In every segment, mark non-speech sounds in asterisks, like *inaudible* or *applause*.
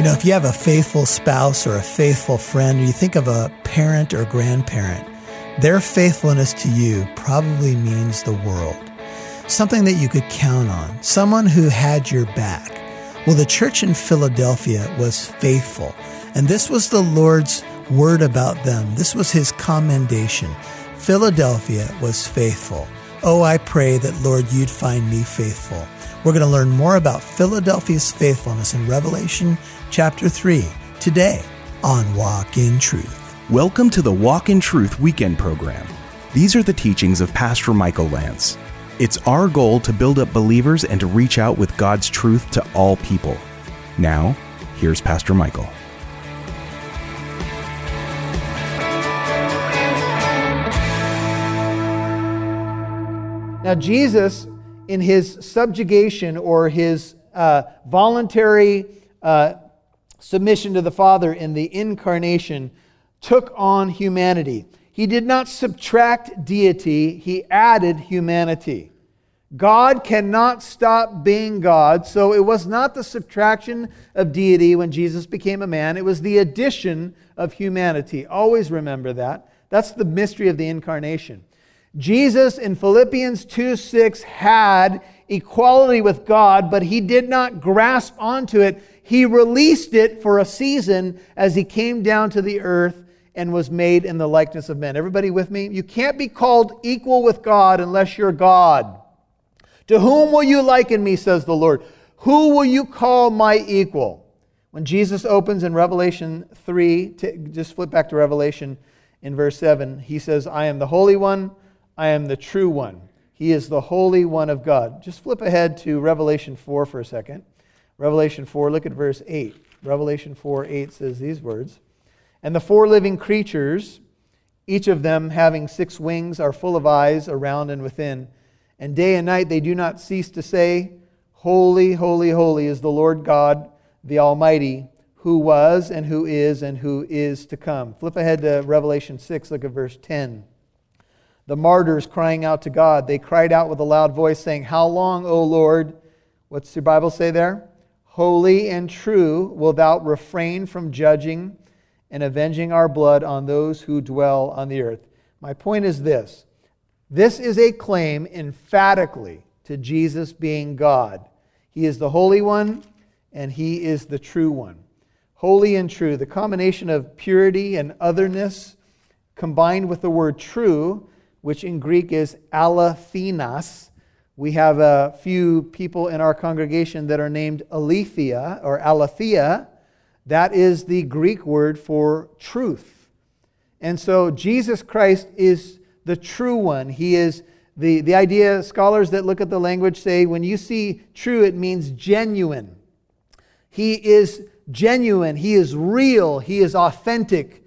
You know, if you have a faithful spouse or a faithful friend, or you think of a parent or grandparent, their faithfulness to you probably means the world. Something that you could count on, someone who had your back. Well, the church in Philadelphia was faithful, and this was the Lord's word about them. This was his commendation. Philadelphia was faithful. Oh, I pray that, Lord, you'd find me faithful. We're going to learn more about Philadelphia's faithfulness in Revelation chapter 3 today on Walk in Truth. Welcome to the Walk in Truth weekend program. These are the teachings of Pastor Michael Lance. It's our goal to build up believers and to reach out with God's truth to all people. Now, here's Pastor Michael. Now, Jesus in his subjugation or his uh, voluntary uh, submission to the Father in the incarnation, took on humanity. He did not subtract deity, he added humanity. God cannot stop being God, so it was not the subtraction of deity when Jesus became a man, it was the addition of humanity. Always remember that. That's the mystery of the incarnation. Jesus in Philippians 2 6 had equality with God, but he did not grasp onto it. He released it for a season as he came down to the earth and was made in the likeness of men. Everybody with me? You can't be called equal with God unless you're God. To whom will you liken me, says the Lord? Who will you call my equal? When Jesus opens in Revelation 3, just flip back to Revelation in verse 7, he says, I am the Holy One I am the true one. He is the Holy One of God. Just flip ahead to Revelation 4 for a second. Revelation 4, look at verse 8. Revelation 4 8 says these words And the four living creatures, each of them having six wings, are full of eyes around and within. And day and night they do not cease to say, Holy, holy, holy is the Lord God, the Almighty, who was and who is and who is to come. Flip ahead to Revelation 6, look at verse 10 the martyrs crying out to God. They cried out with a loud voice, saying, How long, O Lord? What's your Bible say there? Holy and true will thou refrain from judging and avenging our blood on those who dwell on the earth. My point is this this is a claim emphatically to Jesus being God. He is the Holy One and He is the true one. Holy and true, the combination of purity and otherness combined with the word true which in Greek is alethinos. We have a few people in our congregation that are named Alethea or Aletheia. That is the Greek word for truth. And so Jesus Christ is the true one. He is the, the idea, scholars that look at the language say, when you see true, it means genuine. He is genuine. He is real. He is authentic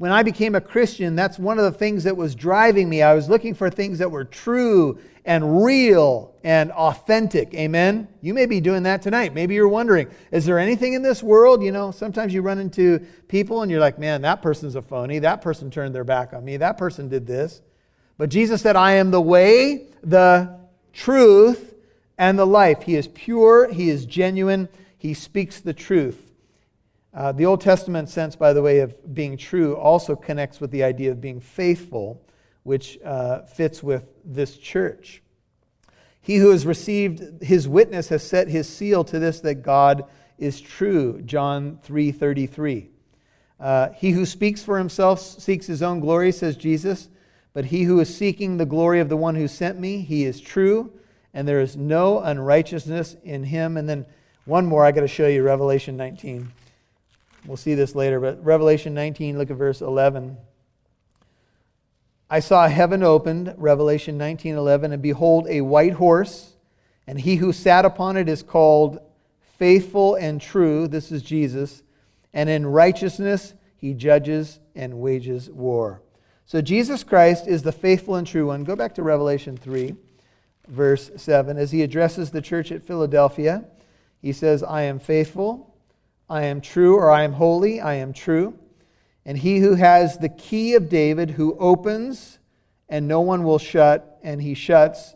when I became a Christian, that's one of the things that was driving me. I was looking for things that were true and real and authentic. Amen? You may be doing that tonight. Maybe you're wondering, is there anything in this world? You know, sometimes you run into people and you're like, man, that person's a phony. That person turned their back on me. That person did this. But Jesus said, I am the way, the truth, and the life. He is pure, He is genuine, He speaks the truth. Uh, the Old Testament sense, by the way, of being true also connects with the idea of being faithful, which uh, fits with this church. He who has received his witness has set his seal to this that God is true. John 3:33. Uh, he who speaks for himself seeks his own glory, says Jesus. But he who is seeking the glory of the one who sent me, he is true, and there is no unrighteousness in him. And then one more I got to show you, Revelation 19. We'll see this later, but Revelation 19, look at verse 11. I saw heaven opened, Revelation 19, 11, and behold, a white horse, and he who sat upon it is called faithful and true. This is Jesus. And in righteousness he judges and wages war. So Jesus Christ is the faithful and true one. Go back to Revelation 3, verse 7. As he addresses the church at Philadelphia, he says, I am faithful I am true, or I am holy, I am true. And he who has the key of David, who opens and no one will shut, and he shuts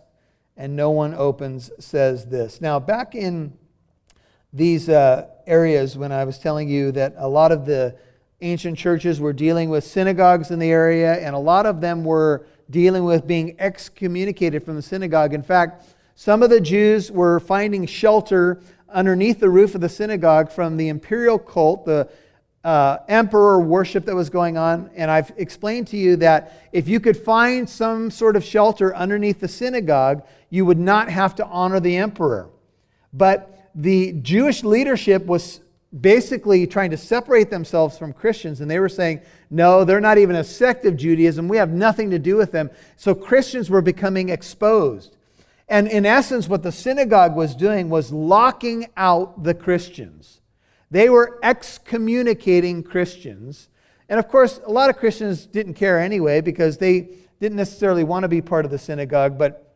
and no one opens, says this. Now, back in these uh, areas when I was telling you that a lot of the ancient churches were dealing with synagogues in the area, and a lot of them were dealing with being excommunicated from the synagogue. In fact, some of the Jews were finding shelter underneath the roof of the synagogue from the imperial cult, the uh, emperor worship that was going on. And I've explained to you that if you could find some sort of shelter underneath the synagogue, you would not have to honor the emperor. But the Jewish leadership was basically trying to separate themselves from Christians, and they were saying, no, they're not even a sect of Judaism. We have nothing to do with them. So Christians were becoming exposed. And in essence, what the synagogue was doing was locking out the Christians. They were excommunicating Christians. And of course, a lot of Christians didn't care anyway because they didn't necessarily want to be part of the synagogue. But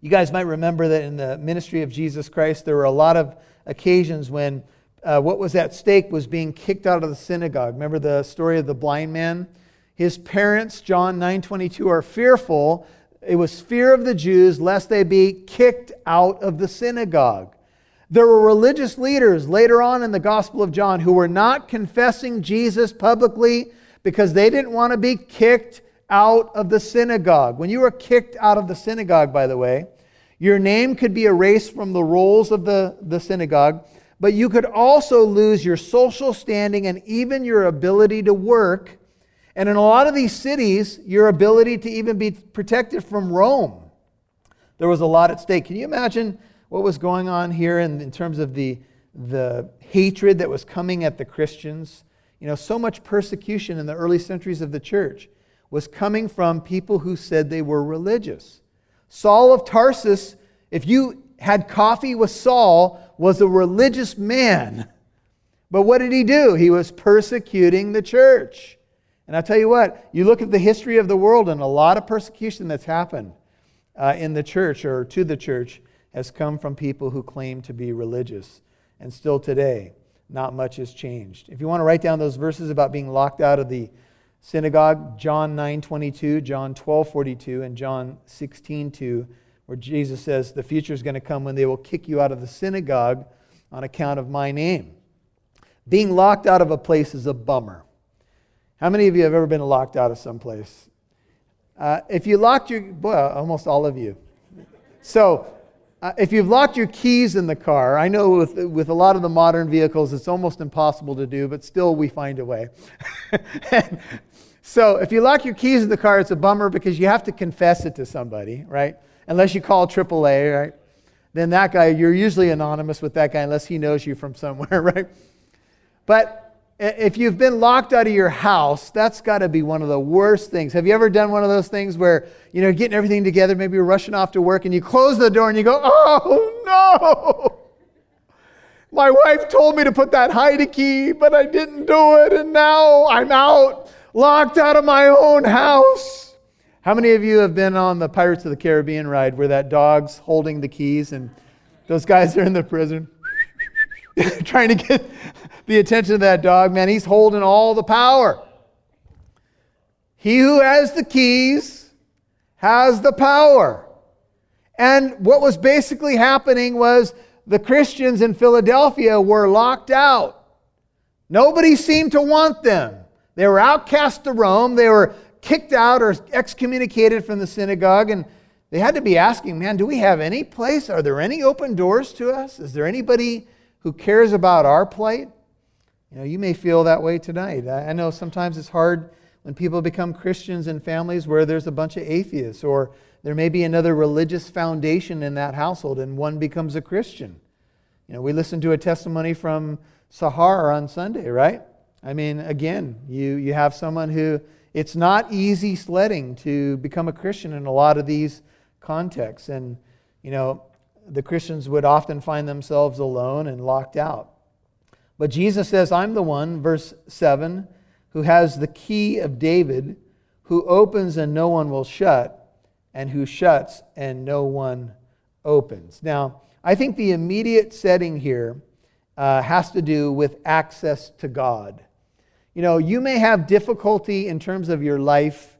you guys might remember that in the ministry of Jesus Christ, there were a lot of occasions when uh, what was at stake was being kicked out of the synagogue. Remember the story of the blind man? His parents, John 9:22, are fearful. It was fear of the Jews lest they be kicked out of the synagogue. There were religious leaders later on in the Gospel of John who were not confessing Jesus publicly because they didn't want to be kicked out of the synagogue. When you were kicked out of the synagogue, by the way, your name could be erased from the rolls of the, the synagogue but you could also lose your social standing and even your ability to work. And in a lot of these cities, your ability to even be protected from Rome. There was a lot at stake. Can you imagine what was going on here in, in terms of the, the hatred that was coming at the Christians? You know, so much persecution in the early centuries of the church was coming from people who said they were religious. Saul of Tarsus, if you had coffee with Saul, was a religious man. But what did he do? He was persecuting the church. And I'll tell you what, you look at the history of the world, and a lot of persecution that's happened uh, in the church or to the church has come from people who claim to be religious. And still today, not much has changed. If you want to write down those verses about being locked out of the synagogue, John 9 22, John 12 42, and John 16 2 where Jesus says the future is going to come when they will kick you out of the synagogue on account of my name. Being locked out of a place is a bummer. How many of you have ever been locked out of some place? Uh, if you locked your, well, almost all of you. So, uh, if you've locked your keys in the car, I know with, with a lot of the modern vehicles it's almost impossible to do, but still we find a way. *laughs* so, if you lock your keys in the car, it's a bummer because you have to confess it to somebody, right? unless you call AAA, right? Then that guy, you're usually anonymous with that guy unless he knows you from somewhere, *laughs* right? But if you've been locked out of your house, that's got to be one of the worst things. Have you ever done one of those things where, you know, getting everything together, maybe you're rushing off to work and you close the door and you go, oh no! My wife told me to put that hide key, but I didn't do it, and now I'm out, locked out of my own house. How many of you have been on the Pirates of the Caribbean ride where that dog's holding the keys and those guys are in the prison *laughs* trying to get the attention of that dog? Man, he's holding all the power. He who has the keys has the power. And what was basically happening was the Christians in Philadelphia were locked out. Nobody seemed to want them. They were outcast to Rome. They were kicked out or excommunicated from the synagogue, and they had to be asking, man, do we have any place? Are there any open doors to us? Is there anybody who cares about our plight? You know, you may feel that way tonight. I know sometimes it's hard when people become Christians in families where there's a bunch of atheists, or there may be another religious foundation in that household and one becomes a Christian. You know, we listened to a testimony from Sahar on Sunday, right? I mean, again, you, you have someone who it's not easy sledding to become a Christian in a lot of these contexts. And, you know, the Christians would often find themselves alone and locked out. But Jesus says, I'm the one, verse 7, who has the key of David, who opens and no one will shut, and who shuts and no one opens. Now, I think the immediate setting here uh, has to do with access to God. You know, you may have difficulty in terms of your life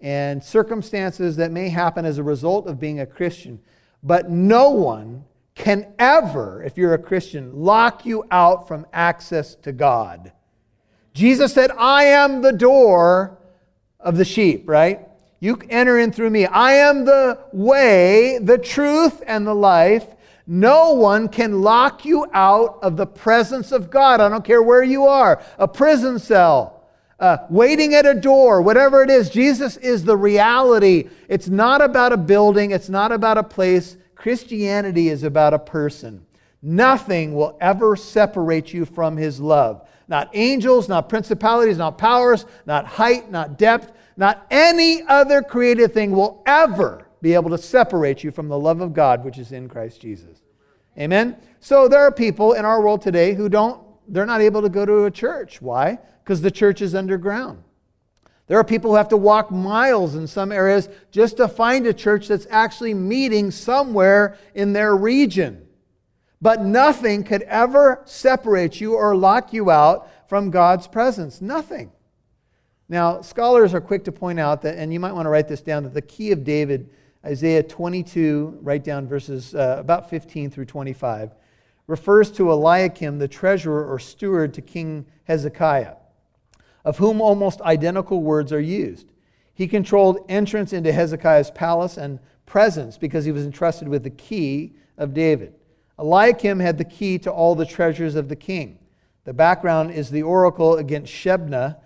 and circumstances that may happen as a result of being a Christian, but no one can ever, if you're a Christian, lock you out from access to God. Jesus said, I am the door of the sheep, right? You enter in through me. I am the way, the truth, and the life. No one can lock you out of the presence of God. I don't care where you are a prison cell, uh, waiting at a door, whatever it is. Jesus is the reality. It's not about a building, it's not about a place. Christianity is about a person. Nothing will ever separate you from his love. Not angels, not principalities, not powers, not height, not depth, not any other created thing will ever be able to separate you from the love of God which is in Christ Jesus. Amen? So there are people in our world today who don't, they're not able to go to a church. Why? Because the church is underground. There are people who have to walk miles in some areas just to find a church that's actually meeting somewhere in their region. But nothing could ever separate you or lock you out from God's presence. Nothing. Now, scholars are quick to point out that, and you might want to write this down, that the key of David, Isaiah 22, write down verses uh, about 15 through 25, refers to Eliakim, the treasurer or steward to King Hezekiah, of whom almost identical words are used. He controlled entrance into Hezekiah's palace and presence because he was entrusted with the key of David. Eliakim had the key to all the treasures of the king. The background is the oracle against Shebna.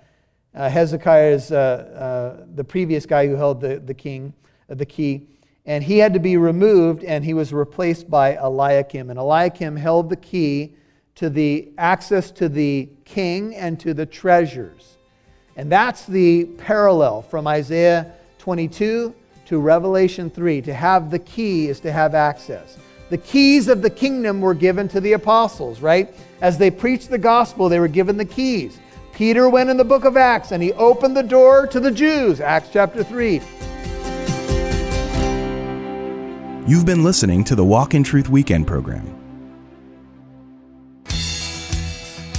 Uh, Hezekiah is uh, uh, the previous guy who held the, the king, uh, the key. And he had to be removed, and he was replaced by Eliakim. And Eliakim held the key to the access to the king and to the treasures. And that's the parallel from Isaiah 22 to Revelation 3. To have the key is to have access the keys of the kingdom were given to the apostles, right? As they preached the gospel, they were given the keys. Peter went in the book of Acts and he opened the door to the Jews, Acts chapter 3. You've been listening to the Walk in Truth Weekend program.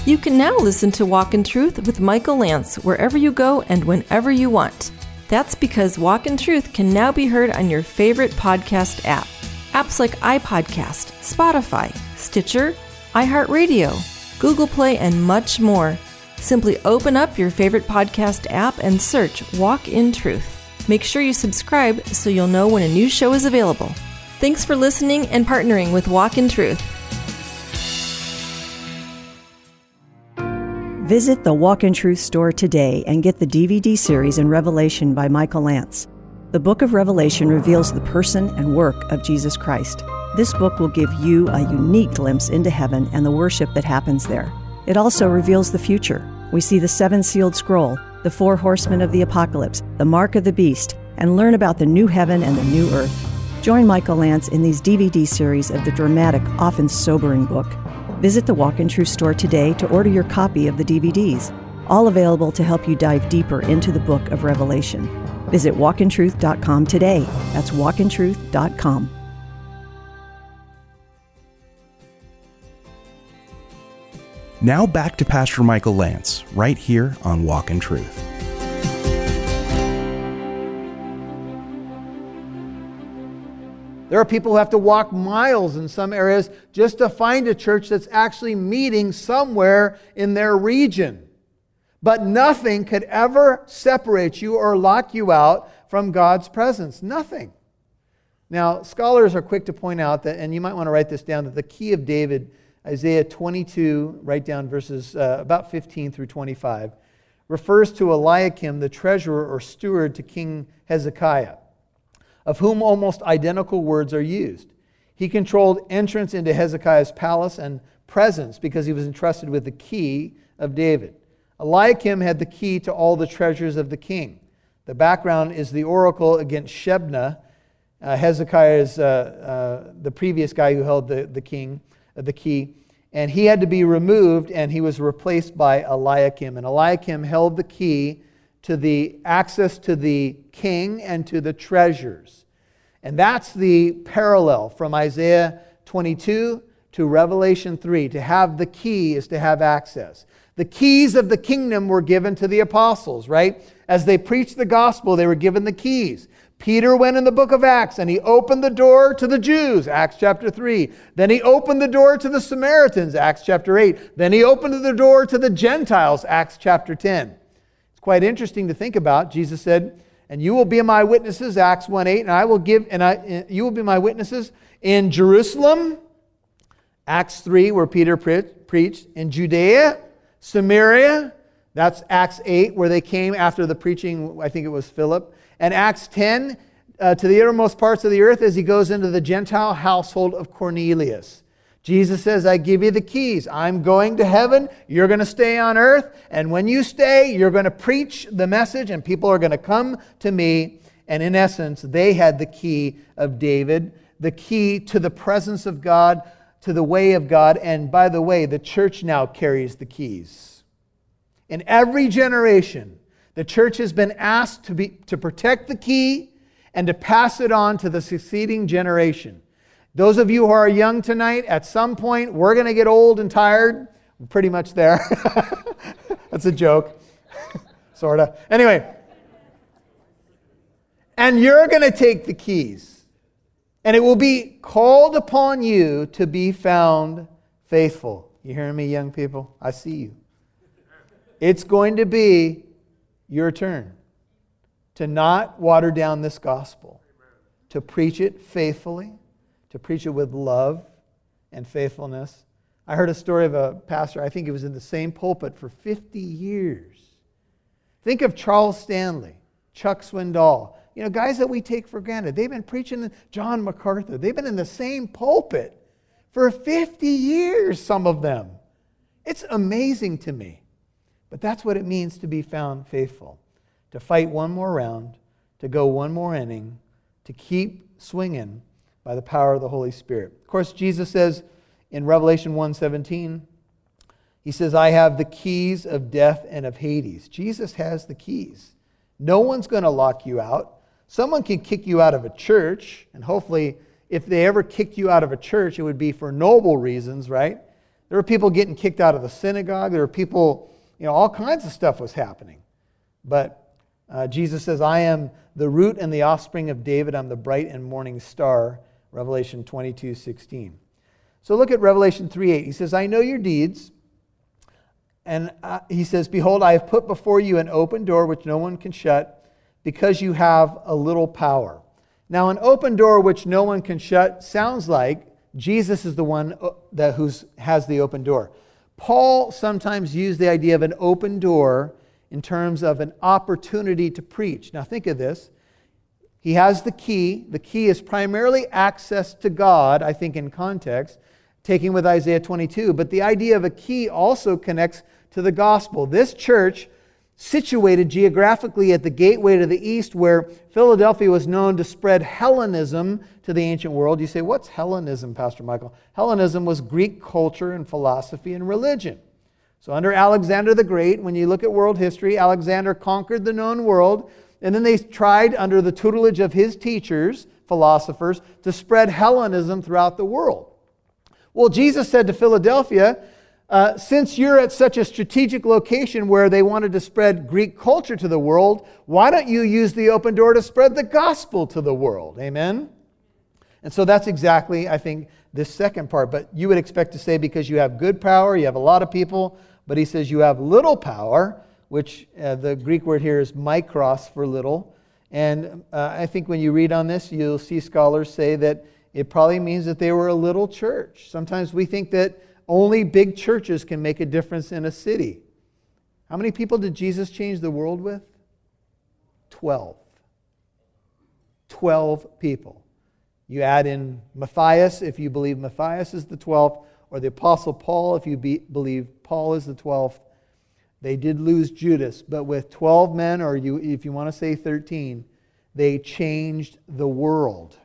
You can now listen to Walk in Truth with Michael Lance wherever you go and whenever you want. That's because Walk in Truth can now be heard on your favorite podcast app. Apps like iPodcast, Spotify, Stitcher, iHeartRadio, Google Play, and much more. Simply open up your favorite podcast app and search Walk in Truth. Make sure you subscribe so you'll know when a new show is available. Thanks for listening and partnering with Walk in Truth. Visit the Walk in Truth store today and get the DVD series in Revelation by Michael Lance. The book of Revelation reveals the person and work of Jesus Christ. This book will give you a unique glimpse into heaven and the worship that happens there. It also reveals the future. We see the seven sealed scroll, the four horsemen of the apocalypse, the mark of the beast, and learn about the new heaven and the new earth. Join Michael Lance in these DVD series of the dramatic, often sobering book. Visit the Walk in Truth store today to order your copy of the DVDs, all available to help you dive deeper into the book of Revelation. Visit walkintruth.com today. That's walkintruth.com. Now back to Pastor Michael Lance, right here on Walk in Truth. There are people who have to walk miles in some areas just to find a church that's actually meeting somewhere in their region. But nothing could ever separate you or lock you out from God's presence. Nothing. Now, scholars are quick to point out that, and you might want to write this down, that the key of David, Isaiah 22, write down verses uh, about 15 through 25, refers to Eliakim, the treasurer or steward to King Hezekiah, of whom almost identical words are used. He controlled entrance into Hezekiah's palace and presence because he was entrusted with the key of David. Eliakim had the key to all the treasures of the king. The background is the oracle against Shebna. Uh, Hezekiah is uh, uh, the previous guy who held the, the king, uh, the key. And he had to be removed, and he was replaced by Eliakim. And Eliakim held the key to the access to the king and to the treasures. And that's the parallel from Isaiah 22 to Revelation 3. To have the key is to have access. The keys of the kingdom were given to the apostles, right? As they preached the gospel, they were given the keys. Peter went in the book of Acts and he opened the door to the Jews, Acts chapter 3. Then he opened the door to the Samaritans, Acts chapter 8. Then he opened the door to the Gentiles, Acts chapter 10. Quite interesting to think about. Jesus said, "And you will be my witnesses, Acts 1 8, and I will give and I you will be my witnesses in Jerusalem, Acts 3 where Peter pre- preached, in Judea, Samaria, that's Acts 8 where they came after the preaching, I think it was Philip and Acts 10, uh, to the uttermost parts of the earth as he goes into the Gentile household of Cornelius. Jesus says, I give you the keys. I'm going to heaven. You're going to stay on earth. And when you stay, you're going to preach the message, and people are going to come to me. And in essence, they had the key of David, the key to the presence of God, to the way of God. And by the way, the church now carries the keys. In every generation, the church has been asked to, be, to protect the key and to pass it on to the succeeding generation. Those of you who are young tonight, at some point, we're going to get old and tired. We're pretty much there. *laughs* That's a joke. *laughs* sort of. Anyway. And you're going to take the keys. And it will be called upon you to be found faithful. You hearing me, young people? I see you. It's going to be your turn to not water down this gospel, to preach it faithfully, to preach it with love and faithfulness. I heard a story of a pastor, I think he was in the same pulpit for 50 years. Think of Charles Stanley, Chuck Swindoll, you know, guys that we take for granted. They've been preaching John MacArthur. They've been in the same pulpit for 50 years, some of them. It's amazing to me. But that's what it means to be found faithful to fight one more round, to go one more inning, to keep swinging by the power of the Holy Spirit. Of course, Jesus says in Revelation 1:17, he says, "I have the keys of death and of Hades." Jesus has the keys. No one's going to lock you out. Someone can kick you out of a church, and hopefully if they ever kicked you out of a church, it would be for noble reasons, right? There were people getting kicked out of the synagogue. There were people you know, all kinds of stuff was happening. But uh, Jesus says, I am the root and the offspring of David. I'm the bright and morning star. Revelation 22 16. So look at Revelation 3 8. He says, I know your deeds. And uh, he says, Behold, I have put before you an open door which no one can shut because you have a little power. Now, an open door which no one can shut sounds like Jesus is the one uh, that who's, has the open door. Paul sometimes used the idea of an open door in terms of an opportunity to preach. Now, think of this. He has the key. The key is primarily access to God, I think, in context, taking with Isaiah 22. But the idea of a key also connects to the gospel. This church situated geographically at the gateway to the east, where Philadelphia was known to spread Hellenism to the ancient world. You say, What's Hellenism, Pastor Michael? Hellenism was Greek culture and philosophy and religion. So, under Alexander the Great, when you look at world history, Alexander conquered the known world, and then they tried, under the tutelage of his teachers, philosophers, to spread Hellenism throughout the world. Well, Jesus said to Philadelphia, uh, since you're at such a strategic location where they wanted to spread Greek culture to the world, why don't you use the open door to spread the gospel to the world? Amen? And so that's exactly, I think, this second part. But you would expect to say because you have good power, you have a lot of people, but he says you have little power, which uh, the Greek word here is mikros for little. And uh, I think when you read on this, you'll see scholars say that it probably means that they were a little church. Sometimes we think that only big churches can make a difference in a city. How many people did Jesus change the world with? Twelve. Twelve people. You add in Matthias if you believe Matthias is the twelfth, or the Apostle Paul if you be, believe Paul is the twelfth. They did lose Judas, but with 12 men, or you, if you want to say 13, they changed the world.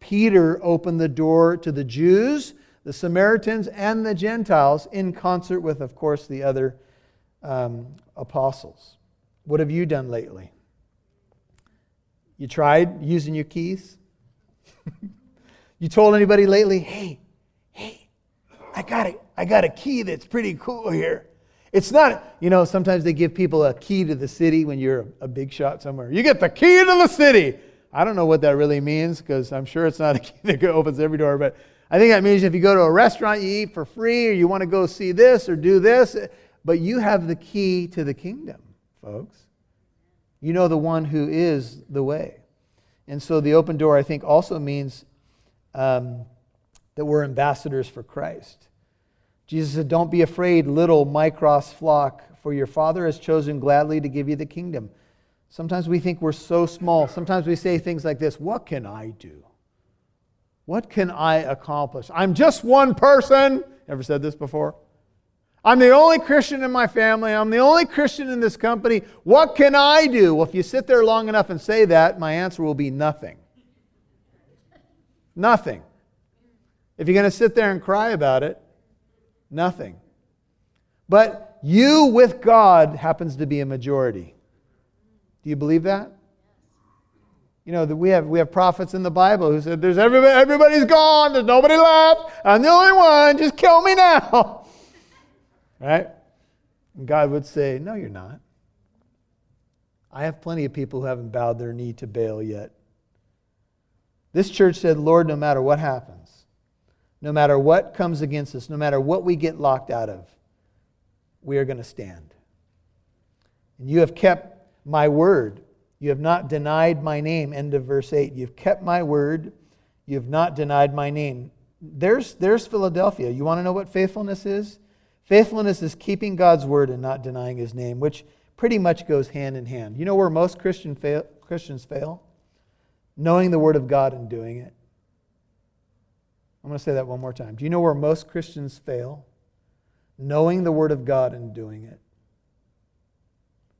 Peter opened the door to the Jews the Samaritans and the Gentiles in concert with, of course, the other um, apostles. What have you done lately? You tried using your keys? *laughs* you told anybody lately, hey, hey, I got it. I got a key that's pretty cool here. It's not, you know, sometimes they give people a key to the city when you're a big shot somewhere. You get the key to the city. I don't know what that really means because I'm sure it's not a *laughs* key that opens every door, but I think that means if you go to a restaurant, you eat for free, or you want to go see this or do this, but you have the key to the kingdom, folks. You know the one who is the way. And so the open door, I think, also means um, that we're ambassadors for Christ. Jesus said, Don't be afraid, little mikros flock, for your Father has chosen gladly to give you the kingdom. Sometimes we think we're so small. Sometimes we say things like this What can I do? What can I accomplish? I'm just one person. Ever said this before? I'm the only Christian in my family. I'm the only Christian in this company. What can I do? Well, if you sit there long enough and say that, my answer will be nothing. Nothing. If you're going to sit there and cry about it, nothing. But you with God happens to be a majority. Do you believe that? You know, we have, we have prophets in the Bible who said, There's everybody, everybody's gone, there's nobody left, I'm the only one, just kill me now. *laughs* right? And God would say, No, you're not. I have plenty of people who haven't bowed their knee to Baal yet. This church said, Lord, no matter what happens, no matter what comes against us, no matter what we get locked out of, we are going to stand. And you have kept my word. You have not denied my name. End of verse 8. You've kept my word. You have not denied my name. There's, there's Philadelphia. You want to know what faithfulness is? Faithfulness is keeping God's word and not denying his name, which pretty much goes hand in hand. You know where most Christian fail, Christians fail? Knowing the word of God and doing it. I'm going to say that one more time. Do you know where most Christians fail? Knowing the word of God and doing it.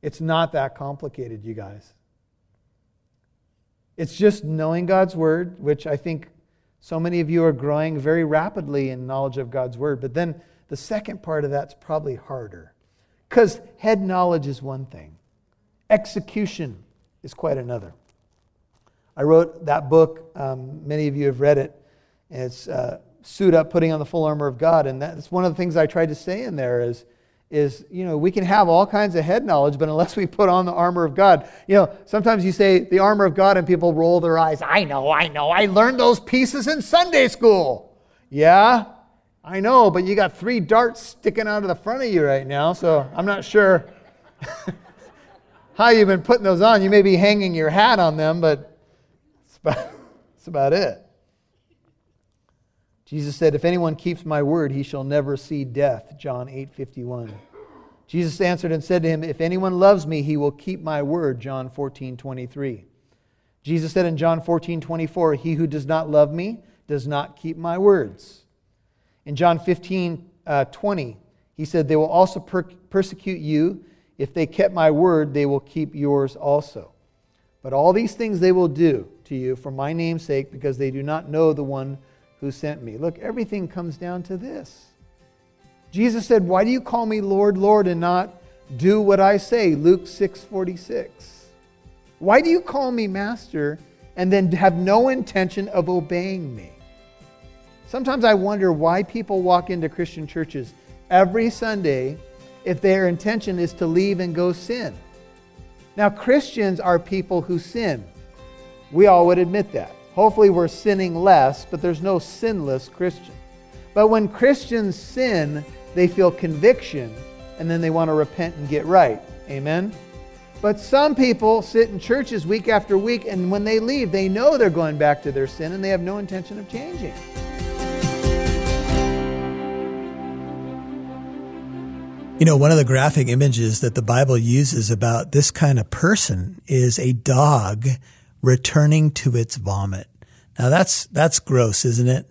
It's not that complicated, you guys. It's just knowing God's word, which I think so many of you are growing very rapidly in knowledge of God's word. But then the second part of that's probably harder. Because head knowledge is one thing, execution is quite another. I wrote that book, um, many of you have read it. It's uh, Suit Up, Putting on the Full Armor of God. And that's one of the things I tried to say in there is is, you know, we can have all kinds of head knowledge, but unless we put on the armor of God, you know, sometimes you say the armor of God and people roll their eyes. I know, I know, I learned those pieces in Sunday school. Yeah, I know, but you got three darts sticking out of the front of you right now, so I'm not sure *laughs* how you've been putting those on. You may be hanging your hat on them, but that's about, about it. Jesus said, If anyone keeps my word, he shall never see death. John 8 51. Jesus answered and said to him, If anyone loves me, he will keep my word. John 14 23. Jesus said in John 14 24, He who does not love me does not keep my words. In John 15 uh, 20, he said, They will also per- persecute you. If they kept my word, they will keep yours also. But all these things they will do to you for my name's sake, because they do not know the one who sent me. Look, everything comes down to this. Jesus said, Why do you call me Lord, Lord, and not do what I say? Luke 6 46. Why do you call me Master and then have no intention of obeying me? Sometimes I wonder why people walk into Christian churches every Sunday if their intention is to leave and go sin. Now, Christians are people who sin. We all would admit that. Hopefully, we're sinning less, but there's no sinless Christian. But when Christians sin, they feel conviction and then they want to repent and get right. Amen? But some people sit in churches week after week, and when they leave, they know they're going back to their sin and they have no intention of changing. You know, one of the graphic images that the Bible uses about this kind of person is a dog returning to its vomit. Now that's, that's gross, isn't it?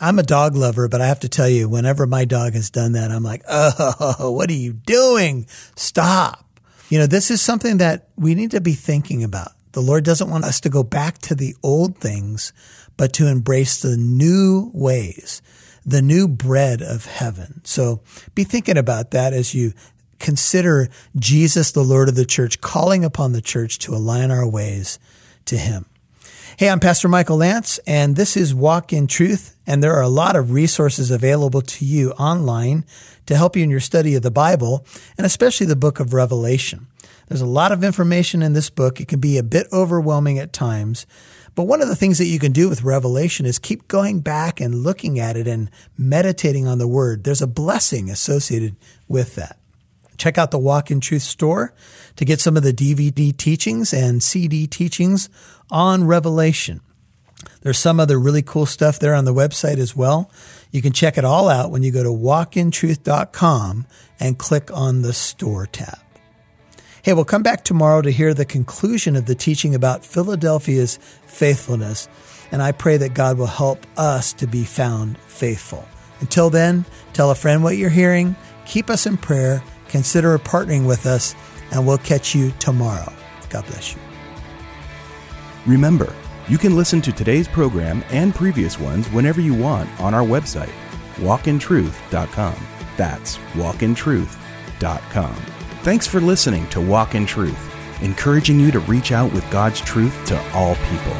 I'm a dog lover, but I have to tell you, whenever my dog has done that, I'm like, oh, *laughs* what are you doing? Stop. You know, this is something that we need to be thinking about. The Lord doesn't want us to go back to the old things, but to embrace the new ways, the new bread of heaven. So be thinking about that as you consider Jesus, the Lord of the church, calling upon the church to align our ways to him. Hey, I'm Pastor Michael Lance, and this is Walk in Truth. And there are a lot of resources available to you online to help you in your study of the Bible, and especially the book of Revelation. There's a lot of information in this book. It can be a bit overwhelming at times. But one of the things that you can do with Revelation is keep going back and looking at it and meditating on the Word. There's a blessing associated with that. Check out the Walk in Truth store to get some of the DVD teachings and CD teachings on Revelation. There's some other really cool stuff there on the website as well. You can check it all out when you go to walkintruth.com and click on the store tab. Hey, we'll come back tomorrow to hear the conclusion of the teaching about Philadelphia's faithfulness, and I pray that God will help us to be found faithful. Until then, tell a friend what you're hearing, keep us in prayer, consider partnering with us, and we'll catch you tomorrow. God bless you. Remember, you can listen to today's program and previous ones whenever you want on our website, walkintruth.com. That's walkintruth.com. Thanks for listening to Walk in Truth, encouraging you to reach out with God's truth to all people.